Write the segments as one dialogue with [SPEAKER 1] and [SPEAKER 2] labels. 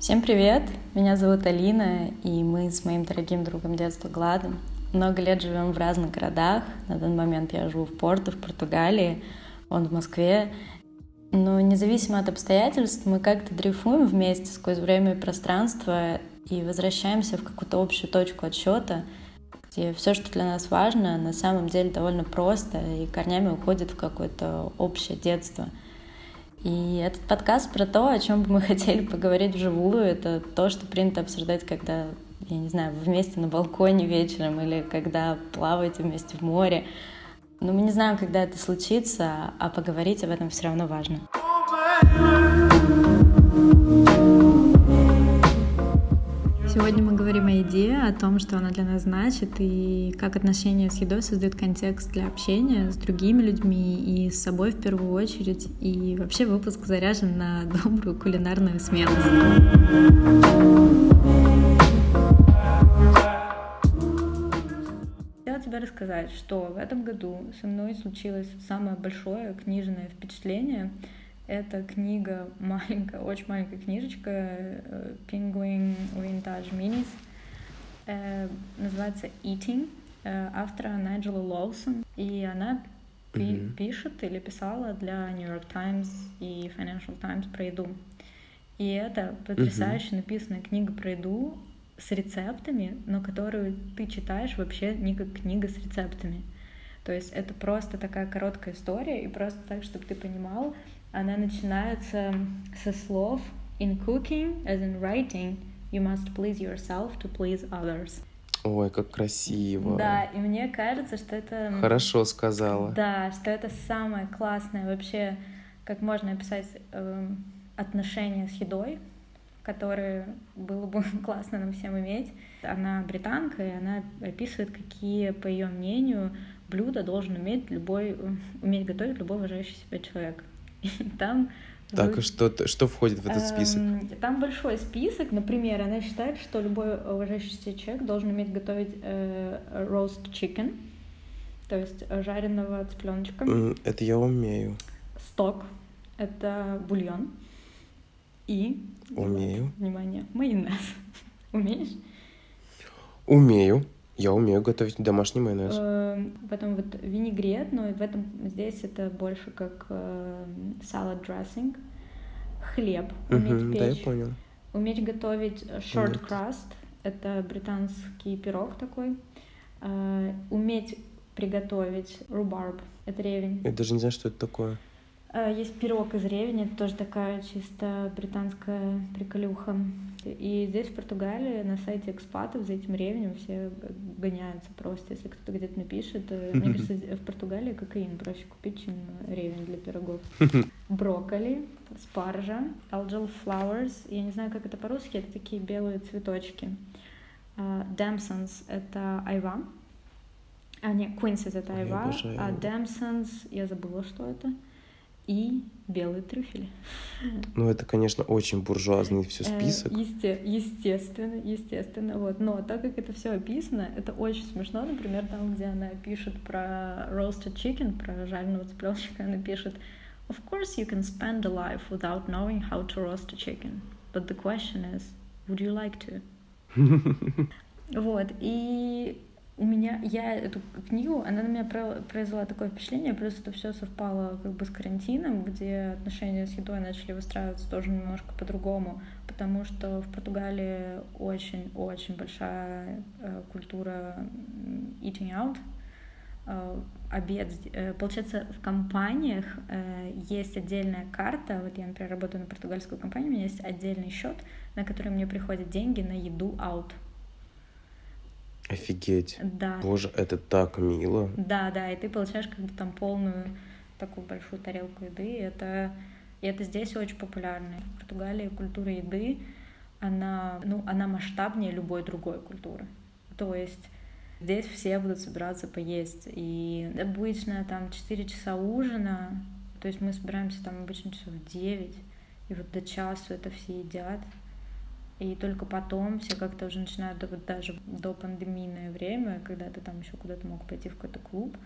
[SPEAKER 1] Всем привет! Меня зовут Алина, и мы с моим дорогим другом детства Гладом много лет живем в разных городах. На данный момент я живу в Порту, в Португалии, он в Москве. Но независимо от обстоятельств, мы как-то дрейфуем вместе сквозь время и пространство и возвращаемся в какую-то общую точку отсчета, где все, что для нас важно, на самом деле довольно просто и корнями уходит в какое-то общее детство — и этот подкаст про то, о чем бы мы хотели поговорить вживую, это то, что принято обсуждать, когда, я не знаю, вместе на балконе вечером или когда плаваете вместе в море. Но мы не знаем, когда это случится, а поговорить об этом все равно важно. Сегодня мы говорим о еде, о том, что она для нас значит, и как отношения с едой создают контекст для общения с другими людьми и с собой в первую очередь. И вообще выпуск заряжен на добрую кулинарную смелость. Тебе рассказать, что в этом году со мной случилось самое большое книжное впечатление — это книга маленькая, очень маленькая книжечка э, Penguin Vintage Minis. Э, называется Eating э, автора Найджела Лоусон. И она mm-hmm. пишет или писала для New York Times и Financial Times про еду. И это потрясающе mm-hmm. написанная книга про еду с рецептами, но которую ты читаешь вообще не как книга с рецептами. То есть это просто такая короткая история, и просто так, чтобы ты понимал, она начинается со слов «In cooking, as in writing, you must please yourself to please others».
[SPEAKER 2] Ой, как красиво.
[SPEAKER 1] Да, и мне кажется, что это...
[SPEAKER 2] Хорошо сказала.
[SPEAKER 1] Да, что это самое классное вообще, как можно описать э, отношения с едой, которые было бы классно нам всем иметь. Она британка, и она описывает, какие, по ее мнению, блюда должен уметь любой, уметь готовить любой уважающий себя человек. там
[SPEAKER 2] так, и что, что входит в этот список? Эм,
[SPEAKER 1] там большой список. Например, она считает, что любой уважающий себя человек должен уметь готовить э, roast chicken, то есть жареного цыпленочка.
[SPEAKER 2] Это я умею.
[SPEAKER 1] Сток — это бульон. И...
[SPEAKER 2] Умею.
[SPEAKER 1] Внимание, майонез. Умеешь?
[SPEAKER 2] Умею. Я умею готовить домашний майонез.
[SPEAKER 1] Эм, потом вот винегрет, но в этом здесь это больше как салат дрессинг. Хлеб уметь печь.
[SPEAKER 2] Да, я понял.
[SPEAKER 1] Уметь готовить short crust. Это британский пирог такой. Э, уметь приготовить рубарб. Это ревень.
[SPEAKER 2] Я даже не знаю, что это такое.
[SPEAKER 1] Э, есть пирог из ревня, это тоже такая чисто британская приколюха. И здесь, в Португалии, на сайте экспатов за этим ревнем все гоняются просто. Если кто-то где-то напишет, мне кажется, в Португалии кокаин проще купить, чем ревень для пирогов. Брокколи, спаржа, algal flowers. Я не знаю, как это по-русски, это такие белые цветочки. Damsons а, — это айва. А, нет, quinces — это айва. А damsons, я забыла, что это и белые трюфели.
[SPEAKER 2] Ну, это, конечно, очень буржуазный все э, список.
[SPEAKER 1] Есте, естественно, естественно, вот. Но так как это все описано, это очень смешно. Например, там, где она пишет про roasted chicken, про жареного цыпленочка, она пишет Of course you can spend a life without knowing how to roast a chicken. But the question is, would you like to? вот, и у меня, я эту книгу, она на меня произвела такое впечатление, плюс это все совпало как бы с карантином, где отношения с едой начали выстраиваться тоже немножко по-другому, потому что в Португалии очень-очень большая э, культура eating out, э, обед. Э, получается, в компаниях есть отдельная карта, вот я, например, работаю на португальскую компанию, у меня есть отдельный счет, на который мне приходят деньги на еду out.
[SPEAKER 2] Офигеть.
[SPEAKER 1] Да.
[SPEAKER 2] Боже, это так мило.
[SPEAKER 1] Да, да, и ты получаешь как бы там полную такую большую тарелку еды. И это, и это здесь очень популярно. В Португалии культура еды, она, ну, она масштабнее любой другой культуры. То есть здесь все будут собираться поесть. И обычно там 4 часа ужина, то есть мы собираемся там обычно часов 9, и вот до часу это все едят. И только потом все как-то уже начинают, вот даже до пандемийное время, когда ты там еще куда-то мог пойти в какой-то клуб,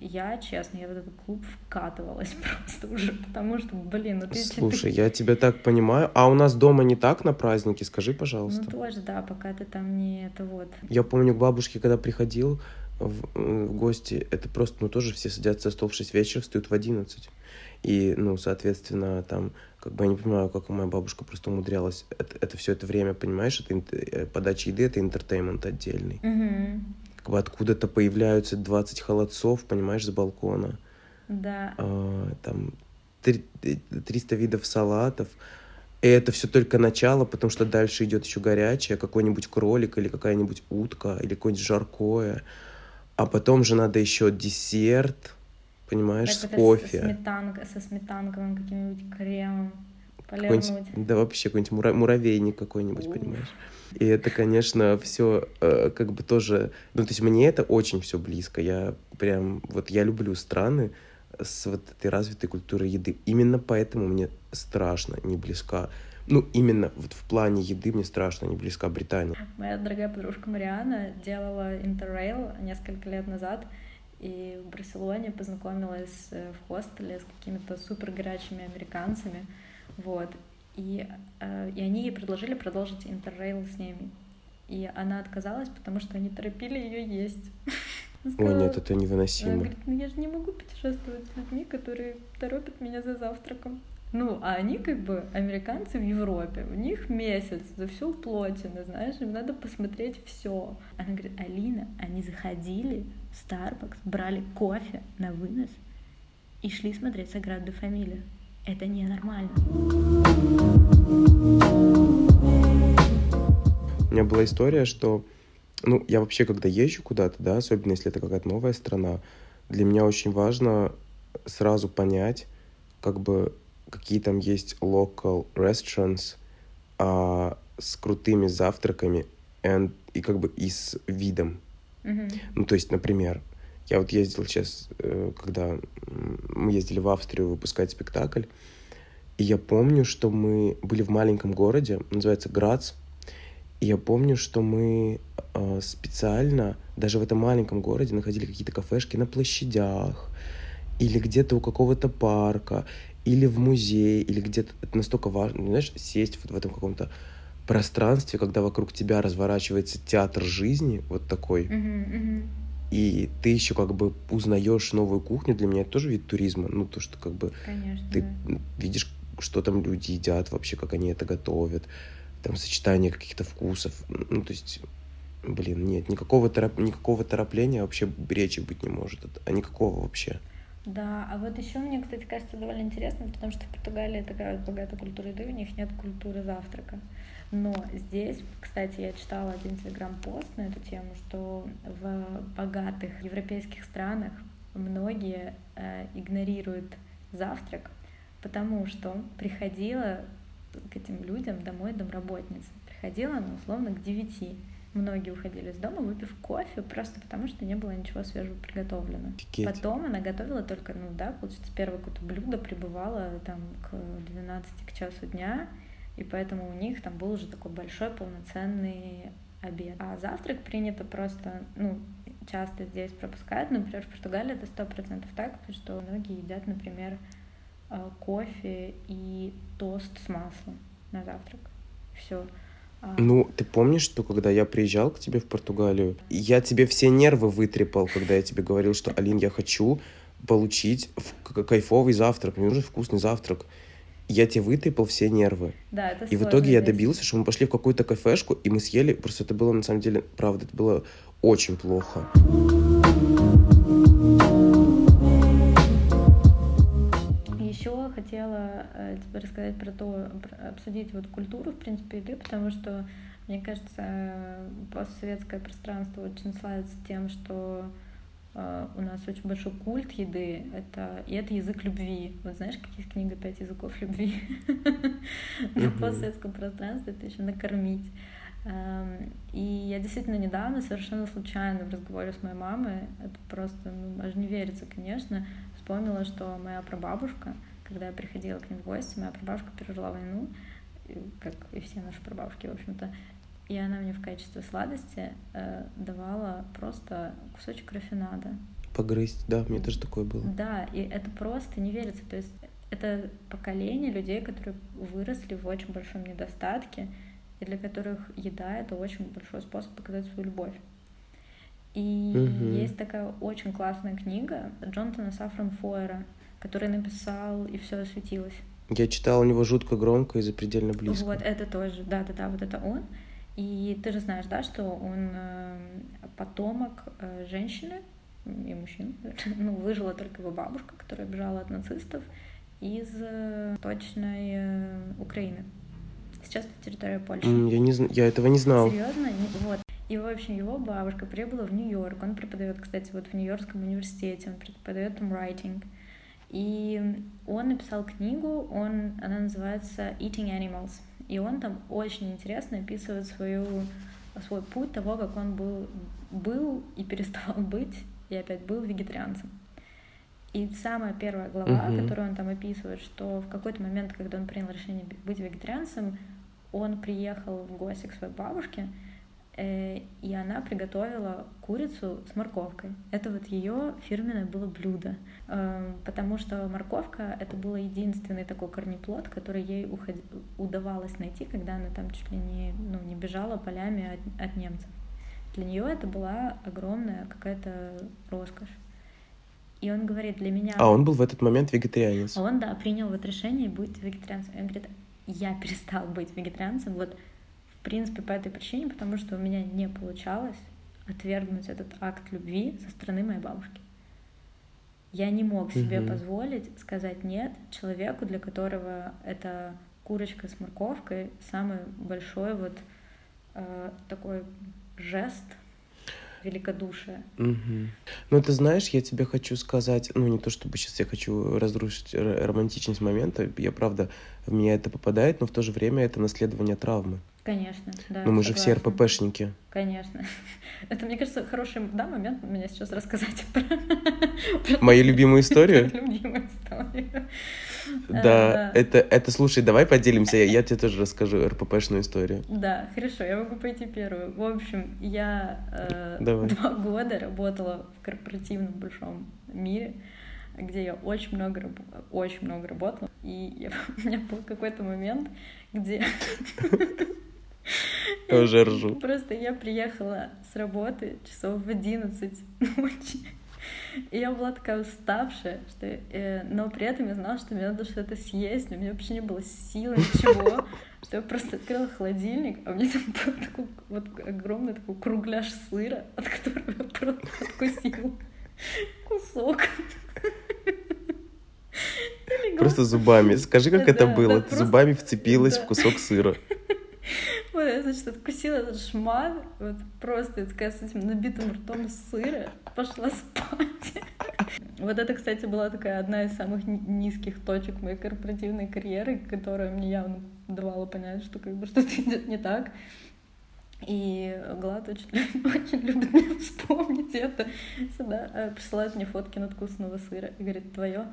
[SPEAKER 1] я, честно, я в этот клуб вкатывалась просто уже, потому что, блин, ну ты...
[SPEAKER 2] Слушай, ты... я тебя так понимаю. А у нас дома не так на празднике? Скажи, пожалуйста.
[SPEAKER 1] Ну тоже, да, пока ты там не это вот.
[SPEAKER 2] Я помню, к бабушке, когда приходил в, в гости, это просто, ну тоже все садятся за стол в 6 вечера, встают в 11. И, ну, соответственно, там, как бы я не понимаю, как моя бабушка просто умудрялась это, это все это время, понимаешь, это э, подача еды, это интертеймент отдельный.
[SPEAKER 1] Угу
[SPEAKER 2] как бы откуда-то появляются 20 холодцов, понимаешь, с балкона.
[SPEAKER 1] Да.
[SPEAKER 2] А, там 300 видов салатов. И это все только начало, потому что дальше идет еще горячее, какой-нибудь кролик или какая-нибудь утка или какое-нибудь жаркое. А потом же надо еще десерт, понимаешь,
[SPEAKER 1] так
[SPEAKER 2] с кофе.
[SPEAKER 1] Со, сметанкой, со сметанковым каким-нибудь кремом. Полирнуть.
[SPEAKER 2] Да вообще какой-нибудь мура- муравейник какой-нибудь, понимаешь. И это, конечно, все э, как бы тоже... Ну, то есть мне это очень все близко. Я прям... Вот я люблю страны с вот этой развитой культурой еды. Именно поэтому мне страшно не близка. Ну, именно вот в плане еды мне страшно не близка Британия.
[SPEAKER 1] Моя дорогая подружка Мариана делала интеррейл несколько лет назад, и в Барселоне познакомилась э, в хостеле с какими-то супер горячими американцами. Вот. И, э, и они ей предложили продолжить интеррейл с ними. И она отказалась, потому что они торопили ее есть.
[SPEAKER 2] Сказала, Ой, нет, это невыносимо. Она
[SPEAKER 1] говорит, ну я же не могу путешествовать с людьми, которые торопят меня за завтраком. Ну, а они как бы американцы в Европе, у них месяц, за все уплочено, знаешь, им надо посмотреть все. Она говорит, Алина, они заходили в Starbucks, брали кофе на вынос и шли смотреть Саграду Фамилию. Это ненормально.
[SPEAKER 2] У меня была история, что, ну, я вообще, когда езжу куда-то, да, особенно если это какая-то новая страна, для меня очень важно сразу понять, как бы, какие там есть local restaurants а, с крутыми завтраками and, и как бы и с видом.
[SPEAKER 1] Mm-hmm.
[SPEAKER 2] Ну, то есть, например, я вот ездил сейчас, э, когда мы ездили в Австрию выпускать спектакль, и я помню, что мы были в маленьком городе, называется Грац, и я помню, что мы э, специально даже в этом маленьком городе находили какие-то кафешки на площадях, или где-то у какого-то парка, или в музее, или где-то это настолько важно, знаешь, сесть вот в этом каком-то пространстве, когда вокруг тебя разворачивается театр жизни, вот такой.
[SPEAKER 1] Uh-huh, uh-huh
[SPEAKER 2] и ты еще как бы узнаешь новую кухню, для меня это тоже вид туризма, ну то, что как бы
[SPEAKER 1] Конечно,
[SPEAKER 2] ты
[SPEAKER 1] да.
[SPEAKER 2] видишь, что там люди едят вообще, как они это готовят, там сочетание каких-то вкусов, ну то есть, блин, нет, никакого, тороп... никакого торопления вообще речи быть не может, а никакого вообще.
[SPEAKER 1] Да, а вот еще мне, кстати, кажется довольно интересно, потому что в Португалии такая богатая культура еды, у них нет культуры завтрака. Но здесь, кстати, я читала один телеграм-пост на эту тему, что в богатых европейских странах многие э, игнорируют завтрак, потому что приходила к этим людям домой домработница. Приходила она условно к девяти. Многие уходили из дома, выпив кофе, просто потому что не было ничего свежего приготовлено.
[SPEAKER 2] Офигеть.
[SPEAKER 1] Потом она готовила только, ну да, получается, первое какое-то блюдо прибывало там к 12 к часу дня, и поэтому у них там был уже такой большой полноценный обед. А завтрак принято просто, ну, часто здесь пропускают, например, в Португалии это сто процентов так, потому что многие едят, например, э, кофе и тост с маслом на завтрак. Все.
[SPEAKER 2] А ну, ты помнишь, что когда я приезжал к тебе в Португалию, я тебе все нервы вытрепал, когда я тебе говорил, что, Алин, я хочу получить кайфовый завтрак, мне нужен вкусный завтрак я тебе вытрепал все нервы.
[SPEAKER 1] Да, это
[SPEAKER 2] И в итоге я добился, что мы пошли в какую-то кафешку, и мы съели, просто это было, на самом деле, правда, это было очень плохо.
[SPEAKER 1] Хотела э, тебе рассказать про то, обсудить вот культуру, в принципе, еды, потому что, мне кажется, постсоветское пространство очень славится тем, что Uh, у нас очень большой культ еды, это, и это язык любви. Вот знаешь, как есть книга «Пять языков любви»? В постсоветском пространстве это еще накормить. Um, и я действительно недавно, совершенно случайно в разговоре с моей мамой, это просто, ну, аж не верится, конечно, вспомнила, что моя прабабушка, когда я приходила к ним в гости, моя прабабушка пережила войну, как и все наши прабабушки, в общем-то, и она мне в качестве сладости э, давала просто кусочек рафинада.
[SPEAKER 2] погрызть, да, мне тоже такое было.
[SPEAKER 1] Да, и это просто не верится. То есть это поколение людей, которые выросли в очень большом недостатке, и для которых еда — это очень большой способ показать свою любовь. И угу. есть такая очень классная книга Джонатана Сафран Фойера, который написал «И все осветилось».
[SPEAKER 2] Я читала у него жутко громко и запредельно близко.
[SPEAKER 1] Вот, это тоже, да-да-да, вот это он. И ты же знаешь, да, что он э, потомок э, женщины и мужчин. ну, выжила только его бабушка, которая бежала от нацистов из э, точной Украины. Сейчас это территория Польши.
[SPEAKER 2] Я, не, я этого не знал.
[SPEAKER 1] Серьезно? Вот. И, в общем, его бабушка прибыла в Нью-Йорк. Он преподает, кстати, вот в Нью-Йоркском университете. Он преподает там writing. И он написал книгу, он, она называется Eating Animals. И он там очень интересно описывает свою, свой путь того, как он был, был и перестал быть, и опять был вегетарианцем. И самая первая глава, uh-huh. которую он там описывает, что в какой-то момент, когда он принял решение быть вегетарианцем, он приехал в гости к своей бабушке, и она приготовила курицу с морковкой. Это вот ее фирменное было блюдо, эм, потому что морковка это был единственный такой корнеплод, который ей уход... удавалось найти, когда она там чуть ли не, ну, не бежала полями от, от немцев. Для нее это была огромная какая-то роскошь. И он говорит, для меня...
[SPEAKER 2] А он был в этот момент вегетарианец.
[SPEAKER 1] А он, да, принял вот решение быть вегетарианцем. И он говорит, я перестал быть вегетарианцем вот принципе, по этой причине, потому что у меня не получалось отвергнуть этот акт любви со стороны моей бабушки. Я не мог себе угу. позволить сказать нет человеку, для которого это курочка с морковкой самый большой вот э, такой жест великодушия.
[SPEAKER 2] Угу. Ну, ты знаешь, я тебе хочу сказать, ну, не то чтобы сейчас я хочу разрушить романтичность момента, я, правда, в меня это попадает, но в то же время это наследование травмы.
[SPEAKER 1] Конечно, да.
[SPEAKER 2] Ну мы же все РППшники.
[SPEAKER 1] Конечно. Это, мне кажется, хороший да, момент меня сейчас рассказать про...
[SPEAKER 2] Мою любимую историю?
[SPEAKER 1] Любимую историю.
[SPEAKER 2] Да, это, это, слушай, давай поделимся, я тебе тоже расскажу РППшную историю.
[SPEAKER 1] Да, хорошо, я могу пойти первую. В общем, я э, два года работала в корпоративном большом мире, где я очень много, очень много работала, и я, у меня был какой-то момент, где
[SPEAKER 2] я уже ржу.
[SPEAKER 1] Просто я приехала с работы часов в 11 ночи. И я была такая уставшая, что, э, но при этом я знала, что мне надо что-то съесть, у меня вообще не было сил, ничего, что я просто открыла холодильник, а у меня там был такой вот огромный такой кругляш сыра, от которого я просто откусила кусок.
[SPEAKER 2] Просто зубами. Скажи, как это было. Ты зубами вцепилась в кусок сыра.
[SPEAKER 1] Вот я, значит, откусила этот шмат, вот просто такая с этим набитым ртом сыра, пошла спать. Вот это, кстати, была такая одна из самых низких точек моей корпоративной карьеры, которая мне явно давала понять, что как бы что-то идет не так. И Глад очень, очень любит мне вспомнить это. Сюда э, присылает мне фотки надкусанного сыра и говорит, твое.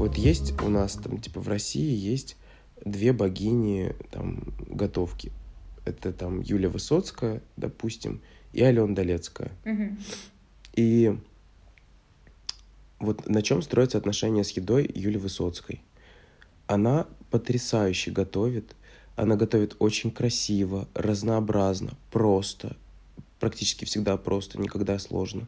[SPEAKER 2] Вот есть у нас там, типа в России есть две богини там готовки. Это там Юлия Высоцкая, допустим, и Алена Долецкая.
[SPEAKER 1] Угу.
[SPEAKER 2] И вот на чем строятся отношения с едой Юли Высоцкой. Она потрясающе готовит. Она готовит очень красиво, разнообразно, просто. Практически всегда просто, никогда сложно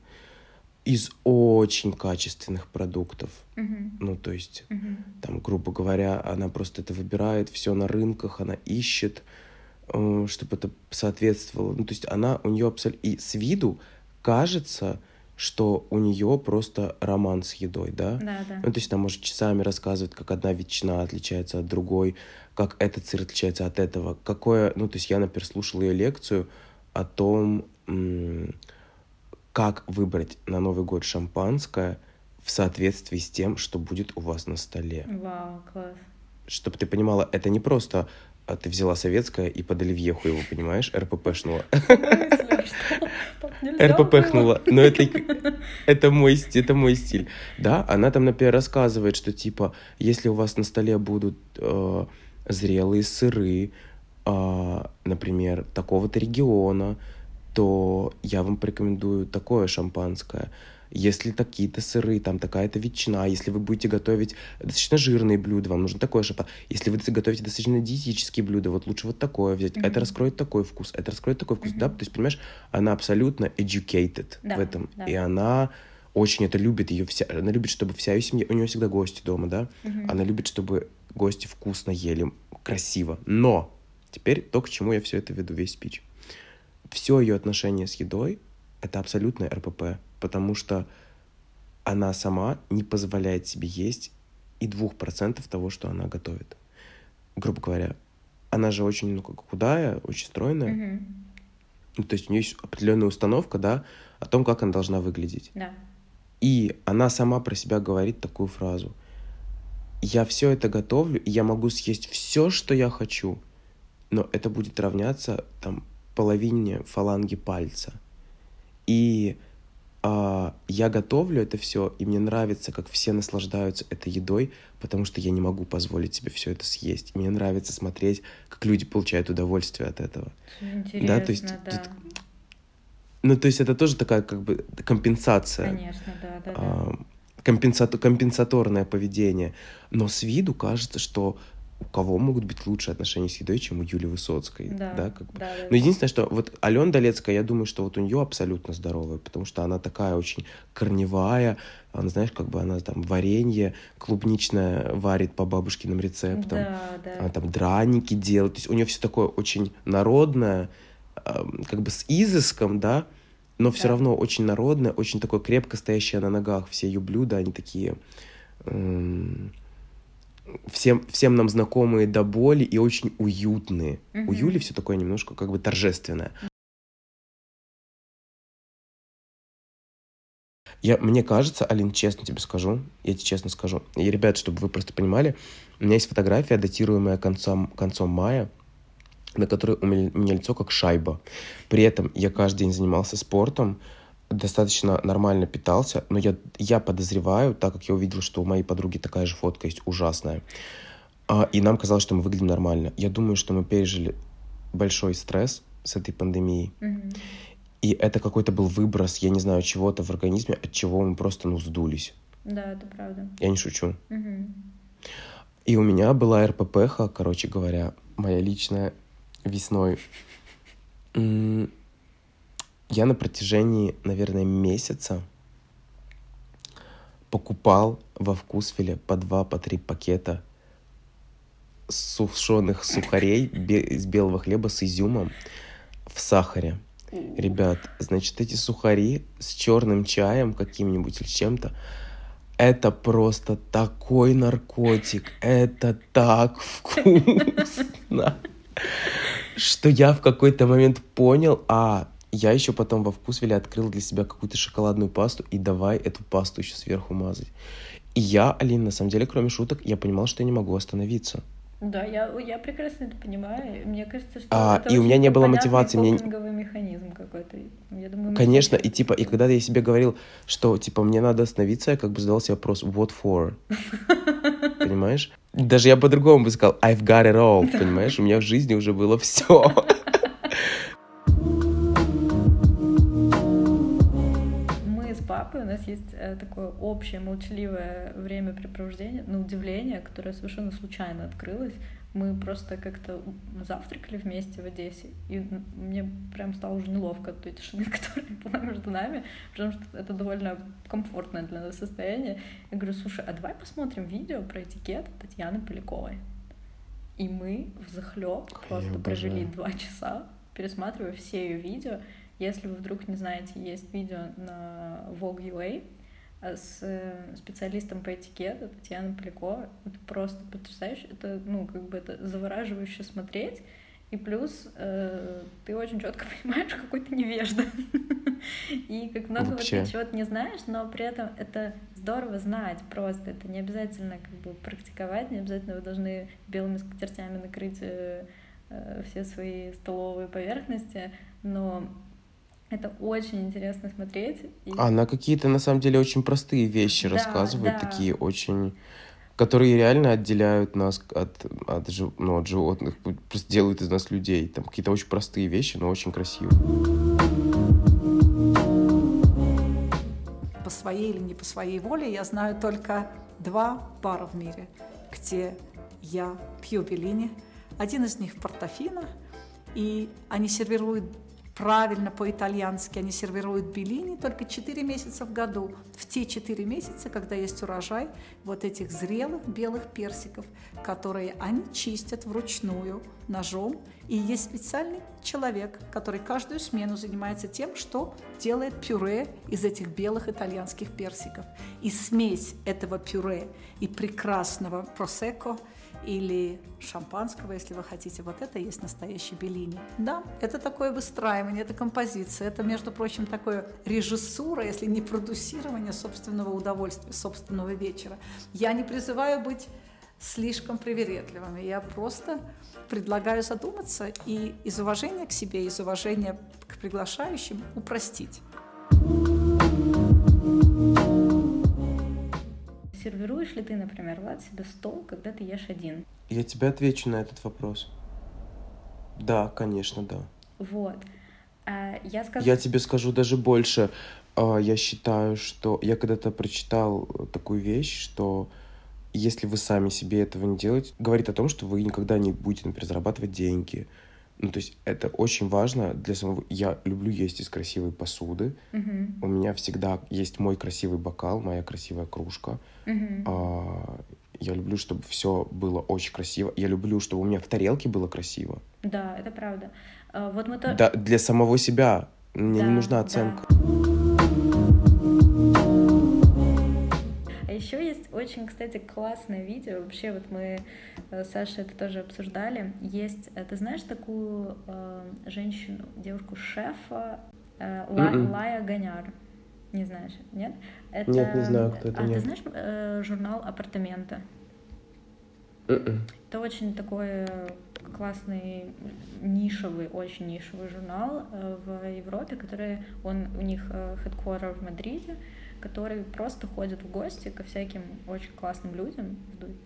[SPEAKER 2] из очень качественных продуктов.
[SPEAKER 1] Uh-huh.
[SPEAKER 2] Ну, то есть,
[SPEAKER 1] uh-huh.
[SPEAKER 2] там, грубо говоря, она просто это выбирает, все на рынках, она ищет, э, чтобы это соответствовало. Ну, то есть, она у нее абсолютно... И с виду кажется, что у нее просто роман с едой, да?
[SPEAKER 1] Да, да.
[SPEAKER 2] Ну, то есть, она может часами рассказывать, как одна ветчина отличается от другой, как этот сыр отличается от этого. Какое... Ну, то есть, я, например, слушал ее лекцию о том, м- как выбрать на Новый год шампанское в соответствии с тем, что будет у вас на столе.
[SPEAKER 1] Вау, класс.
[SPEAKER 2] Чтобы ты понимала, это не просто а ты взяла советское и под оливьеху его, понимаешь, РППшнула. РППхнула. Но это, это, мой, это мой стиль. Да, она там, например, рассказывает, что типа, если у вас на столе будут э, зрелые сыры, э, например, такого-то региона, то я вам порекомендую такое шампанское. Если какие-то сыры, там такая-то ветчина, если вы будете готовить достаточно жирные блюда, вам нужно такое шампанское. Если вы готовите достаточно диетические блюда, вот лучше вот такое взять. Mm-hmm. Это раскроет такой вкус, это раскроет такой вкус, mm-hmm. да? То есть, понимаешь, она абсолютно educated да, в этом. Да. И она очень это любит, ее вся, она любит, чтобы вся ее семья, у нее всегда гости дома, да? Mm-hmm. Она любит, чтобы гости вкусно ели, красиво. Но теперь то, к чему я все это веду, весь спич. Все ее отношение с едой — это абсолютное РПП потому что она сама не позволяет себе есть и двух процентов того, что она готовит. Грубо говоря, она же очень ну, худая, очень стройная. Mm-hmm. Ну, то есть у нее есть определенная установка, да, о том, как она должна выглядеть.
[SPEAKER 1] Да.
[SPEAKER 2] И она сама про себя говорит такую фразу. Я все это готовлю, и я могу съесть все, что я хочу, но это будет равняться там половине фаланги пальца. И а, я готовлю это все, и мне нравится, как все наслаждаются этой едой, потому что я не могу позволить себе все это съесть. Мне нравится смотреть, как люди получают удовольствие от этого.
[SPEAKER 1] Интересно, да. То есть, да.
[SPEAKER 2] ну, то есть это тоже такая как бы компенсация.
[SPEAKER 1] Конечно, да, да, да. А,
[SPEAKER 2] компенсатор, компенсаторное поведение. Но с виду кажется, что у кого могут быть лучшие отношения с едой, чем у Юли Высоцкой, да, да, как бы. Да, да, Но единственное, что вот Алена Долецкая, я думаю, что вот у нее абсолютно здоровая, потому что она такая очень корневая, она, знаешь, как бы она там варенье клубничное варит по бабушкиным рецептам,
[SPEAKER 1] да, да.
[SPEAKER 2] она там драники делает, то есть у нее все такое очень народное, как бы с изыском, да, но все да. равно очень народное, очень такое крепко стоящее на ногах. Все ее блюда, они такие всем, всем нам знакомые до боли и очень уютные. Mm-hmm. У Юли все такое немножко как бы торжественное. Я, мне кажется, Алин, честно тебе скажу, я тебе честно скажу, и, ребят, чтобы вы просто понимали, у меня есть фотография, датируемая концом, концом мая, на которой у меня, у меня лицо как шайба. При этом я каждый день занимался спортом, достаточно нормально питался, но я, я подозреваю, так как я увидел, что у моей подруги такая же фотка есть ужасная, а, и нам казалось, что мы выглядим нормально. Я думаю, что мы пережили большой стресс с этой пандемией.
[SPEAKER 1] Mm-hmm.
[SPEAKER 2] И это какой-то был выброс, я не знаю, чего-то в организме, от чего мы просто, ну, сдулись.
[SPEAKER 1] Да, это правда.
[SPEAKER 2] Я не шучу.
[SPEAKER 1] Mm-hmm.
[SPEAKER 2] И у меня была РППХ, короче говоря, моя личная весной я на протяжении, наверное, месяца покупал во вкусвеле по два, по три пакета сушеных сухарей из белого хлеба с изюмом в сахаре. Ребят, значит, эти сухари с черным чаем каким-нибудь или чем-то, это просто такой наркотик, это так вкусно, что я в какой-то момент понял, а, я еще потом во вкусвеле открыл для себя какую-то шоколадную пасту и давай эту пасту еще сверху мазать. И я, Алина, на самом деле, кроме шуток, я понимал, что я не могу остановиться.
[SPEAKER 1] Да, я, я прекрасно это понимаю. Мне кажется, что
[SPEAKER 2] а,
[SPEAKER 1] это
[SPEAKER 2] и у меня не было мотивации.
[SPEAKER 1] Мне... механизм какой-то. Я думаю,
[SPEAKER 2] Конечно, и типа, и когда я себе говорил, что типа мне надо остановиться, я как бы задал себе вопрос, what for? Понимаешь? Даже я по-другому бы сказал, I've got it all, понимаешь? У меня в жизни уже было все.
[SPEAKER 1] папой у нас есть э, такое общее молчаливое времяпрепровождение, на удивление, которое совершенно случайно открылось. Мы просто как-то завтракали вместе в Одессе, и мне прям стало уже неловко от той тишины, которая была между нами, потому что это довольно комфортное для нас состояние. Я говорю, слушай, а давай посмотрим видео про этикет Татьяны Поляковой. И мы в захлеб просто провели два часа, пересматривая все ее видео, если вы вдруг не знаете, есть видео на Vogue UA э, с э, специалистом по этикету Татьяной Полякова. Это просто потрясающе. Это, ну, как бы это завораживающе смотреть. И плюс э, ты очень четко понимаешь, какой ты невежда. И как много вот ты чего-то не знаешь, но при этом это здорово знать просто. Это не обязательно как бы практиковать, не обязательно вы должны белыми скатертями накрыть э, э все свои столовые поверхности, но это очень интересно смотреть. И...
[SPEAKER 2] Она какие-то, на самом деле, очень простые вещи да, рассказывает, да. такие очень которые реально отделяют нас от, от, ну, от животных, просто делают из нас людей. Там какие-то очень простые вещи, но очень красивые.
[SPEAKER 3] По своей или не по своей воле я знаю только два бара в мире, где я пью белини. Один из них в Портофино, и они сервируют правильно по-итальянски, они сервируют белини только 4 месяца в году. В те 4 месяца, когда есть урожай вот этих зрелых белых персиков, которые они чистят вручную ножом. И есть специальный человек, который каждую смену занимается тем, что делает пюре из этих белых итальянских персиков. И смесь этого пюре и прекрасного просеко – или шампанского, если вы хотите. Вот это есть настоящий Беллини. Да, это такое выстраивание, это композиция, это, между прочим, такое режиссура, если не продюсирование собственного удовольствия, собственного вечера. Я не призываю быть слишком привередливыми. Я просто предлагаю задуматься и из уважения к себе, из уважения к приглашающим упростить.
[SPEAKER 1] Сервируешь ли ты, например, Влад, себе стол, когда ты ешь один?
[SPEAKER 2] Я тебе отвечу на этот вопрос. Да, конечно, да.
[SPEAKER 1] Вот. А я, скажу...
[SPEAKER 2] я тебе скажу даже больше. А, я считаю, что я когда-то прочитал такую вещь, что если вы сами себе этого не делаете, говорит о том, что вы никогда не будете, например, зарабатывать деньги, ну, то есть это очень важно для самого... Я люблю есть из красивой посуды.
[SPEAKER 1] Uh-huh.
[SPEAKER 2] У меня всегда есть мой красивый бокал, моя красивая кружка.
[SPEAKER 1] Uh-huh.
[SPEAKER 2] А, я люблю, чтобы все было очень красиво. Я люблю, чтобы у меня в тарелке было красиво.
[SPEAKER 1] Да, это правда. А, вот мы то...
[SPEAKER 2] Да, для самого себя. Мне да, не нужна оценка.
[SPEAKER 1] Да. Еще есть очень, кстати, классное видео. Вообще, вот мы э, с Сашей это тоже обсуждали. Есть, э, ты знаешь такую э, женщину, девушку-шефа э, Ла, mm-hmm. Лая Гоняр? Не знаешь, нет?
[SPEAKER 2] Это... Нет, не знаю, кто это.
[SPEAKER 1] А
[SPEAKER 2] нет.
[SPEAKER 1] ты знаешь э, журнал «Апартаменты»?
[SPEAKER 2] Mm-mm.
[SPEAKER 1] Это очень такой классный нишевый, очень нишевый журнал э, в Европе, который он у них headquarter в Мадриде, который просто ходит в гости ко всяким очень классным людям,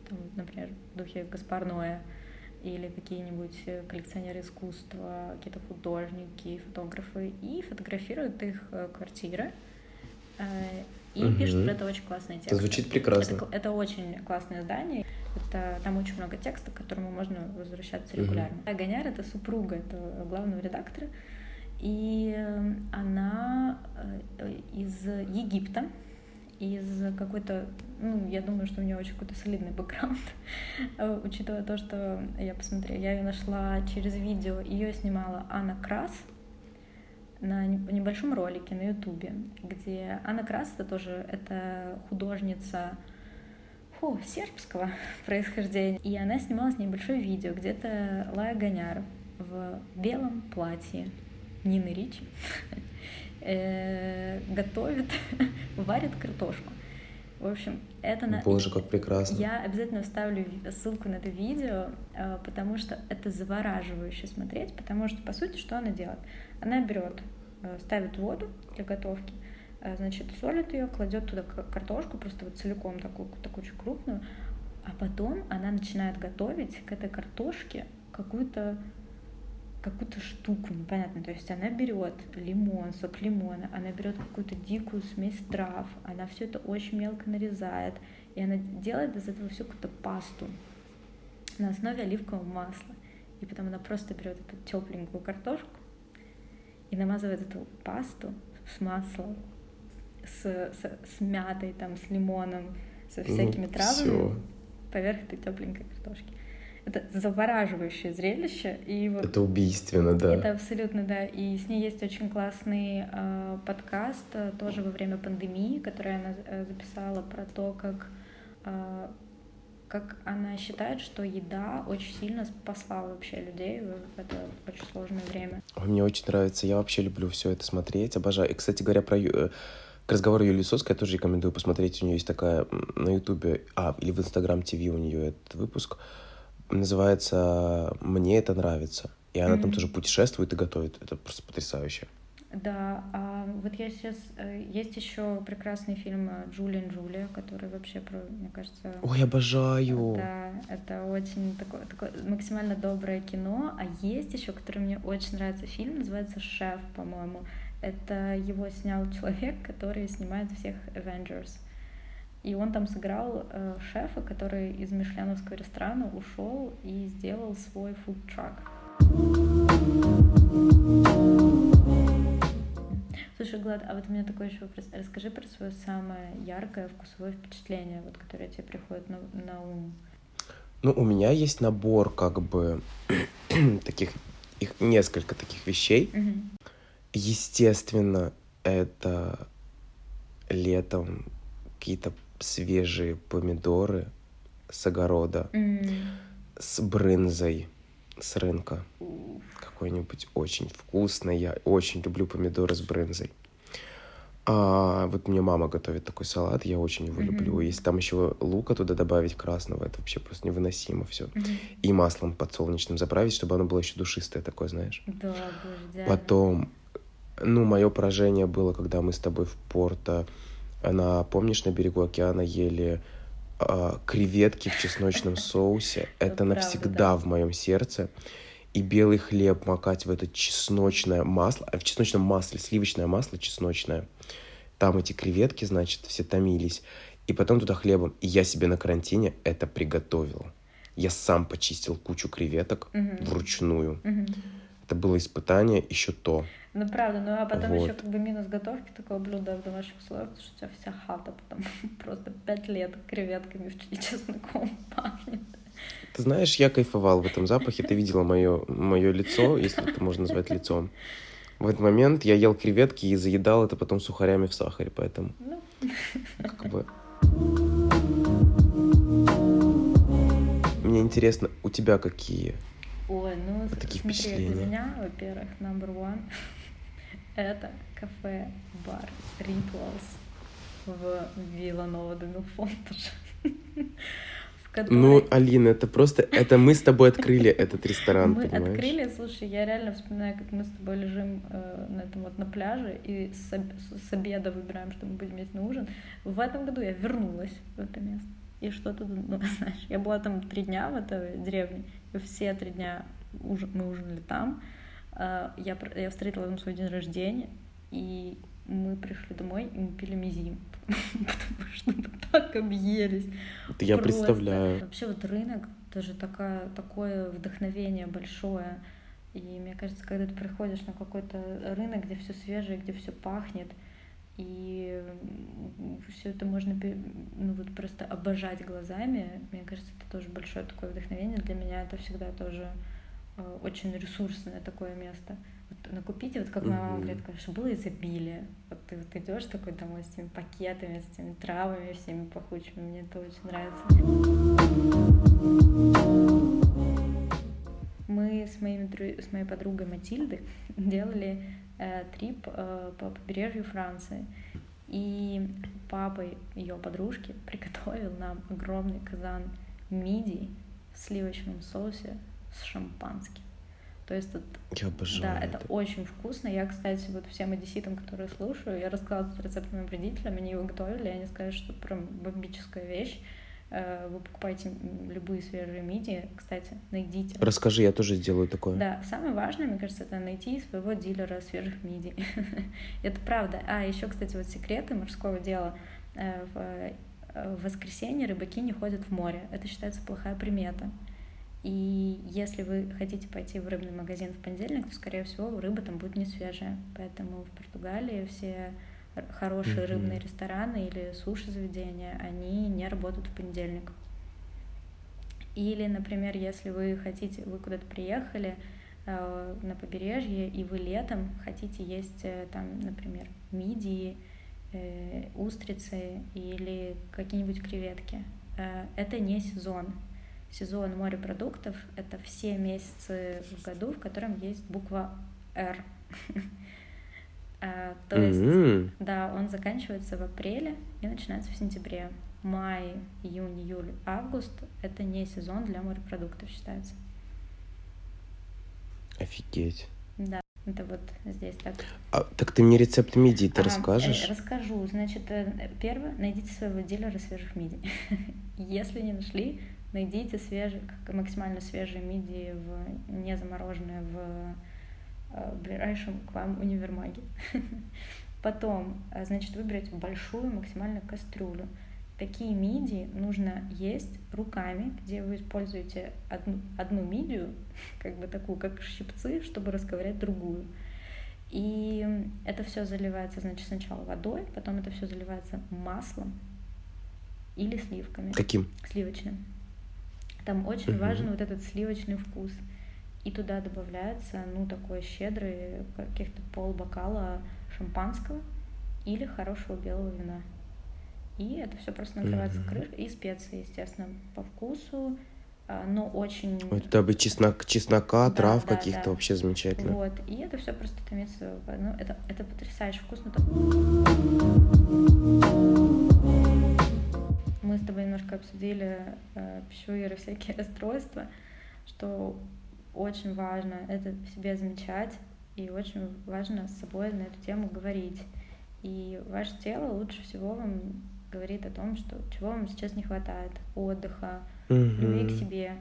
[SPEAKER 1] там, например, в духе Гаспар Ноэ, или какие-нибудь коллекционеры искусства, какие-то художники, фотографы, и фотографируют их э, квартиры, э, и угу. пишут про это очень классные тексты.
[SPEAKER 2] Это звучит прекрасно.
[SPEAKER 1] Это, это очень классное издание. Это, там очень много текста, к которому можно возвращаться регулярно. Угу. Аганяр — это супруга этого главного редактора, и эм, она э, из Египта, из какой-то, ну, я думаю, что у нее очень какой-то солидный бэкграунд, э, учитывая то, что я посмотрела, я ее нашла через видео, ее снимала Анна Крас на небольшом ролике на Ютубе, где Анна Крас это тоже это художница фу, сербского происхождения, и она снимала с ней большое видео, где-то Лая Гоняр в белом платье, Нины Ричи, э, готовит, варит картошку. В общем, это на...
[SPEAKER 2] Боже, как прекрасно.
[SPEAKER 1] Я обязательно вставлю ссылку на это видео, э, потому что это завораживающе смотреть, потому что, по сути, что она делает? Она берет, э, ставит воду для готовки, значит, солит ее, кладет туда картошку, просто вот целиком такую, такую очень крупную, а потом она начинает готовить к этой картошке какую-то какую-то штуку непонятно. То есть она берет лимон, сок лимона, она берет какую-то дикую смесь трав, она все это очень мелко нарезает, и она делает из этого всю какую-то пасту на основе оливкового масла. И потом она просто берет эту тепленькую картошку и намазывает эту пасту с маслом, с, с, с мятой, там, с лимоном, со ну, всякими ну, травами все. поверх этой тепленькой картошки. Это завораживающее зрелище. И вот
[SPEAKER 2] это убийственно, да.
[SPEAKER 1] Это абсолютно, да. И с ней есть очень классный э, подкаст тоже во время пандемии, который она э, записала про то, как э, как она считает, что еда очень сильно спасла вообще людей в это очень сложное время.
[SPEAKER 2] Мне очень нравится, я вообще люблю все это смотреть, обожаю. И, кстати говоря, про э, к разговору Юлии Соской я тоже рекомендую посмотреть. У нее есть такая на Ютубе, а, или в Инстаграм ТВ у нее этот выпуск называется «Мне это нравится». И она mm-hmm. там тоже путешествует и готовит. Это просто потрясающе.
[SPEAKER 1] Да, а вот я сейчас... э, Есть еще прекрасный фильм э, «Джулиан Джулия», который вообще, про, мне кажется...
[SPEAKER 2] Ой, обожаю.
[SPEAKER 1] Да, это очень такое, такое максимально доброе кино. А есть еще, который мне очень нравится фильм, называется «Шеф», по-моему. Это его снял человек, который снимает всех Avengers. И он там сыграл э, шефа, который из мишленовского ресторана ушел и сделал свой фуд-трак. Слушай, Глад, а вот у меня такой еще вопрос. Расскажи про свое самое яркое вкусовое впечатление, вот, которое тебе приходит на, на ум.
[SPEAKER 2] Ну, у меня есть набор, как бы, таких, их несколько таких вещей.
[SPEAKER 1] Мгм.
[SPEAKER 2] Естественно, это летом какие-то свежие помидоры с огорода,
[SPEAKER 1] М.
[SPEAKER 2] с брынзой с рынка.
[SPEAKER 1] Уф.
[SPEAKER 2] Какой-нибудь очень вкусный. Я очень люблю помидоры с брынзой. А вот мне мама готовит такой салат, я очень его
[SPEAKER 1] Мгм.
[SPEAKER 2] люблю. Если там еще лука туда добавить красного, это вообще просто невыносимо все.
[SPEAKER 1] Мгм.
[SPEAKER 2] И маслом подсолнечным заправить, чтобы оно было еще душистое такое, знаешь.
[SPEAKER 1] Да, боже.
[SPEAKER 2] Потом, ну, мое поражение было, когда мы с тобой в Порто, на, помнишь, на берегу океана ели а, креветки в чесночном соусе.
[SPEAKER 1] Это правда,
[SPEAKER 2] навсегда
[SPEAKER 1] да.
[SPEAKER 2] в моем сердце. И белый хлеб макать в это чесночное масло, а в чесночном масле, сливочное масло чесночное. Там эти креветки, значит, все томились. И потом туда хлебом. И я себе на карантине это приготовил. Я сам почистил кучу креветок вручную. Это было испытание еще то.
[SPEAKER 1] Ну правда, ну а потом еще
[SPEAKER 2] Вот.
[SPEAKER 1] как бы минус готовки такого блюда в домашних условиях, потому что у тебя вся хата потом просто пять лет креветками в- и чесноком пахнет.
[SPEAKER 2] Ты знаешь, я кайфовал в этом запахе. Ты видела мое, мое лицо, если это можно назвать лицом. В этот момент я ел креветки и заедал это потом сухарями в сахаре, поэтому
[SPEAKER 1] Ну,
[SPEAKER 2] как бы... Мне интересно, у тебя какие?
[SPEAKER 1] ой, ну
[SPEAKER 2] такие
[SPEAKER 1] смотри,
[SPEAKER 2] впечатления.
[SPEAKER 1] для меня, во-первых, number one это кафе, бар Rituals в Виланова де Милфон тоже. В которой-
[SPEAKER 2] Ну, Алина, это просто... Это мы с тобой открыли этот ресторан,
[SPEAKER 1] Мы
[SPEAKER 2] понимаешь?
[SPEAKER 1] открыли, слушай, я реально вспоминаю, как мы с тобой лежим э, на этом вот на пляже и с, об- с обеда выбираем, что мы будем есть на ужин. В этом году я вернулась в это место. И что тут, ну, знаешь, я была там три дня в этой деревне, и все три дня уж- мы ужинали там. Э, Я, я встретила там свой день рождения, и мы пришли домой, и мы пили мизим, потому что мы так объелись.
[SPEAKER 2] Это я
[SPEAKER 1] Просто.
[SPEAKER 2] представляю.
[SPEAKER 1] Вообще вот рынок, это же такая, такое вдохновение большое. И мне кажется, когда ты приходишь на какой-то рынок, где все свежее, где все пахнет, и все это можно ну, вот просто обожать глазами, мне кажется, это тоже большое такое вдохновение. Для меня это всегда тоже очень ресурсное такое место. Вот накупите, вот как моя мама говорит, конечно, было изобилие. Вот ты вот идешь такой домой с этими пакетами, с этими травами всеми пахучими, мне это очень нравится. Мы с, моими, с моей подругой Матильдой делали э, трип э, по побережью Франции. И папа ее подружки приготовил нам огромный казан мидий в сливочном соусе с шампанским. То есть тут
[SPEAKER 2] Я обожаю
[SPEAKER 1] да, это
[SPEAKER 2] это.
[SPEAKER 1] очень вкусно. Я, кстати, вот всем одесситам, которые слушаю, я рассказала этот рецепт моим родителям, они его готовили, и они сказали, что прям бомбическая вещь. Э, Вы покупаете любые свежие мидии, кстати, найдите.
[SPEAKER 2] Расскажи, я тоже сделаю такое.
[SPEAKER 1] Да, самое важное, мне кажется, это найти своего дилера свежих мидий. Это правда. А еще, кстати, вот секреты морского дела. Э, э, в воскресенье рыбаки не ходят в море. Это считается плохая примета. И если вы хотите пойти в рыбный магазин в понедельник, то, скорее всего, рыба там будет не свежая. Поэтому в Португалии все хорошие
[SPEAKER 2] Мгм.
[SPEAKER 1] рыбные рестораны или суши-заведения, они не работают в понедельник. Или, например, если вы хотите, вы куда-то приехали э, на побережье, и вы летом хотите есть э, там, например, мидии, э, устрицы или какие-нибудь креветки. Э, это не сезон. Сезон морепродуктов — это все месяцы в году, в котором есть буква «Р». А, То есть да, он заканчивается в апреле и начинается в сентябре. Май, июнь, июль, август — это не сезон для морепродуктов считается.
[SPEAKER 2] Офигеть.
[SPEAKER 1] Да. Это вот здесь так.
[SPEAKER 2] А, так ты мне рецепт мидии ты
[SPEAKER 1] А,
[SPEAKER 2] расскажешь?
[SPEAKER 1] э, расскажу. Значит, э, первое, найдите своего дилера свежих мидий. Если не нашли, найдите свежие, как максимально свежие мидии, в, не замороженные в э, ближайшем к вам универмаге. Потом, э, значит, выберите большую максимально кастрюлю. Такие мидии нужно есть руками, где вы используете одну, одну мидию, как бы такую, как щипцы, чтобы расковырять другую. И это все заливается, значит, сначала водой, потом это все заливается маслом или сливками,
[SPEAKER 2] Каким?
[SPEAKER 1] сливочным. Там очень
[SPEAKER 2] Мгм.
[SPEAKER 1] важен вот этот сливочный вкус. И туда добавляется, ну, такой щедрый, каких-то полбокала шампанского или хорошего белого вина. И это все просто накрывается
[SPEAKER 2] Мгм.
[SPEAKER 1] крышкой. И специи, естественно, по вкусу, а, но очень...
[SPEAKER 2] Ой, туда бы чеснок, чеснока,
[SPEAKER 1] Да,
[SPEAKER 2] трав
[SPEAKER 1] да,
[SPEAKER 2] каких-то
[SPEAKER 1] да.
[SPEAKER 2] вообще замечательно.
[SPEAKER 1] Вот, и это все просто томится. Ну, это, это потрясающе вкусно. Немножко обсудили э, пищевые всякие расстройства, что очень важно это в себе замечать, и очень важно с собой на эту тему говорить. И ваше тело лучше всего вам говорит о том, что чего вам сейчас не хватает, отдыха, любви к себе.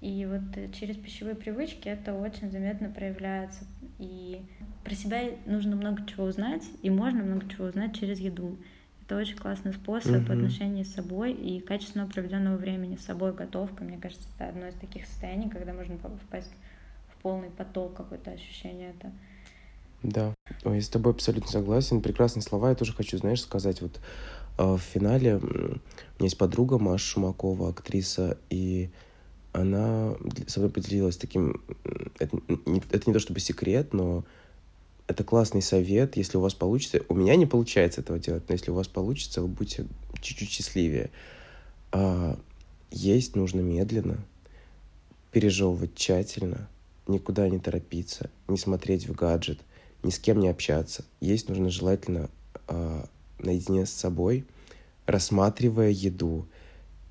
[SPEAKER 1] И вот э, через пищевые привычки это очень заметно проявляется. И про себя нужно много чего узнать, и можно много чего узнать через еду. Это очень классный способ
[SPEAKER 2] Мгм.
[SPEAKER 1] отношений с собой и качественного проведенного времени с собой, готовка. Мне кажется, это одно из таких состояний, когда можно по- впасть в полный поток какое-то ощущение это.
[SPEAKER 2] Да, Ой, я с тобой абсолютно согласен. Прекрасные слова. Я тоже хочу, знаешь, сказать, вот э, в финале у меня есть подруга Маша Шумакова, актриса, и она со мной поделилась таким... Это это не то чтобы секрет, но это классный совет, если у вас получится. У меня не получается этого делать, но если у вас получится, вы будете чуть-чуть счастливее. А, есть нужно медленно, пережевывать тщательно, никуда не торопиться, не смотреть в гаджет, ни с кем не общаться. Есть нужно желательно а, наедине с собой, рассматривая еду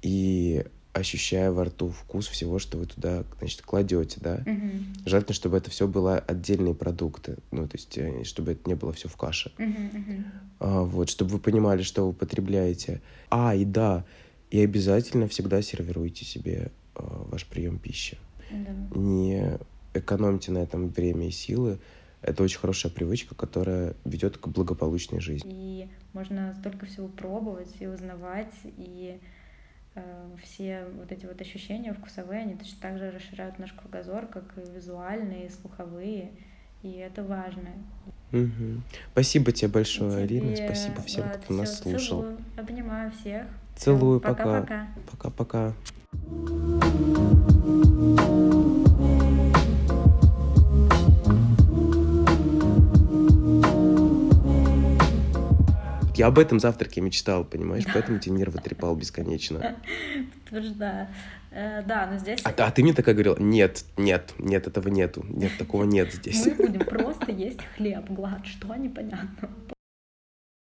[SPEAKER 2] и ощущая во рту вкус всего, что вы туда, значит, кладете, да.
[SPEAKER 1] Мгм.
[SPEAKER 2] Желательно, чтобы это все было отдельные продукты, ну, то есть, э, чтобы это не было все в каше.
[SPEAKER 1] Мгм, мгм.
[SPEAKER 2] А, вот, чтобы вы понимали, что вы употребляете. А, и да, и обязательно всегда сервируйте себе а, ваш прием пищи.
[SPEAKER 1] Да.
[SPEAKER 2] Не экономьте на этом время и силы. Это очень хорошая привычка, которая ведет к благополучной жизни.
[SPEAKER 1] И можно столько всего пробовать и узнавать, и все вот эти вот ощущения вкусовые, они точно так же расширяют наш кругозор, как и визуальные, и слуховые, и это важно.
[SPEAKER 2] Мгм. Спасибо тебе большое,
[SPEAKER 1] И тебе,
[SPEAKER 2] Спасибо всем,
[SPEAKER 1] Влад,
[SPEAKER 2] кто нас
[SPEAKER 1] всё,
[SPEAKER 2] слушал.
[SPEAKER 1] Целую, обнимаю всех.
[SPEAKER 2] Целую.
[SPEAKER 1] Пока-пока.
[SPEAKER 2] Пока-пока. Я об этом завтраке мечтал, понимаешь? Поэтому тебе нервы трепал бесконечно.
[SPEAKER 1] Подтверждаю. Э, Да, но здесь
[SPEAKER 2] А, а ты мне такая говорила, нет, нет, нет, этого нету. Нет, такого нет здесь.
[SPEAKER 1] мы будем просто есть хлеб, глад, что непонятно.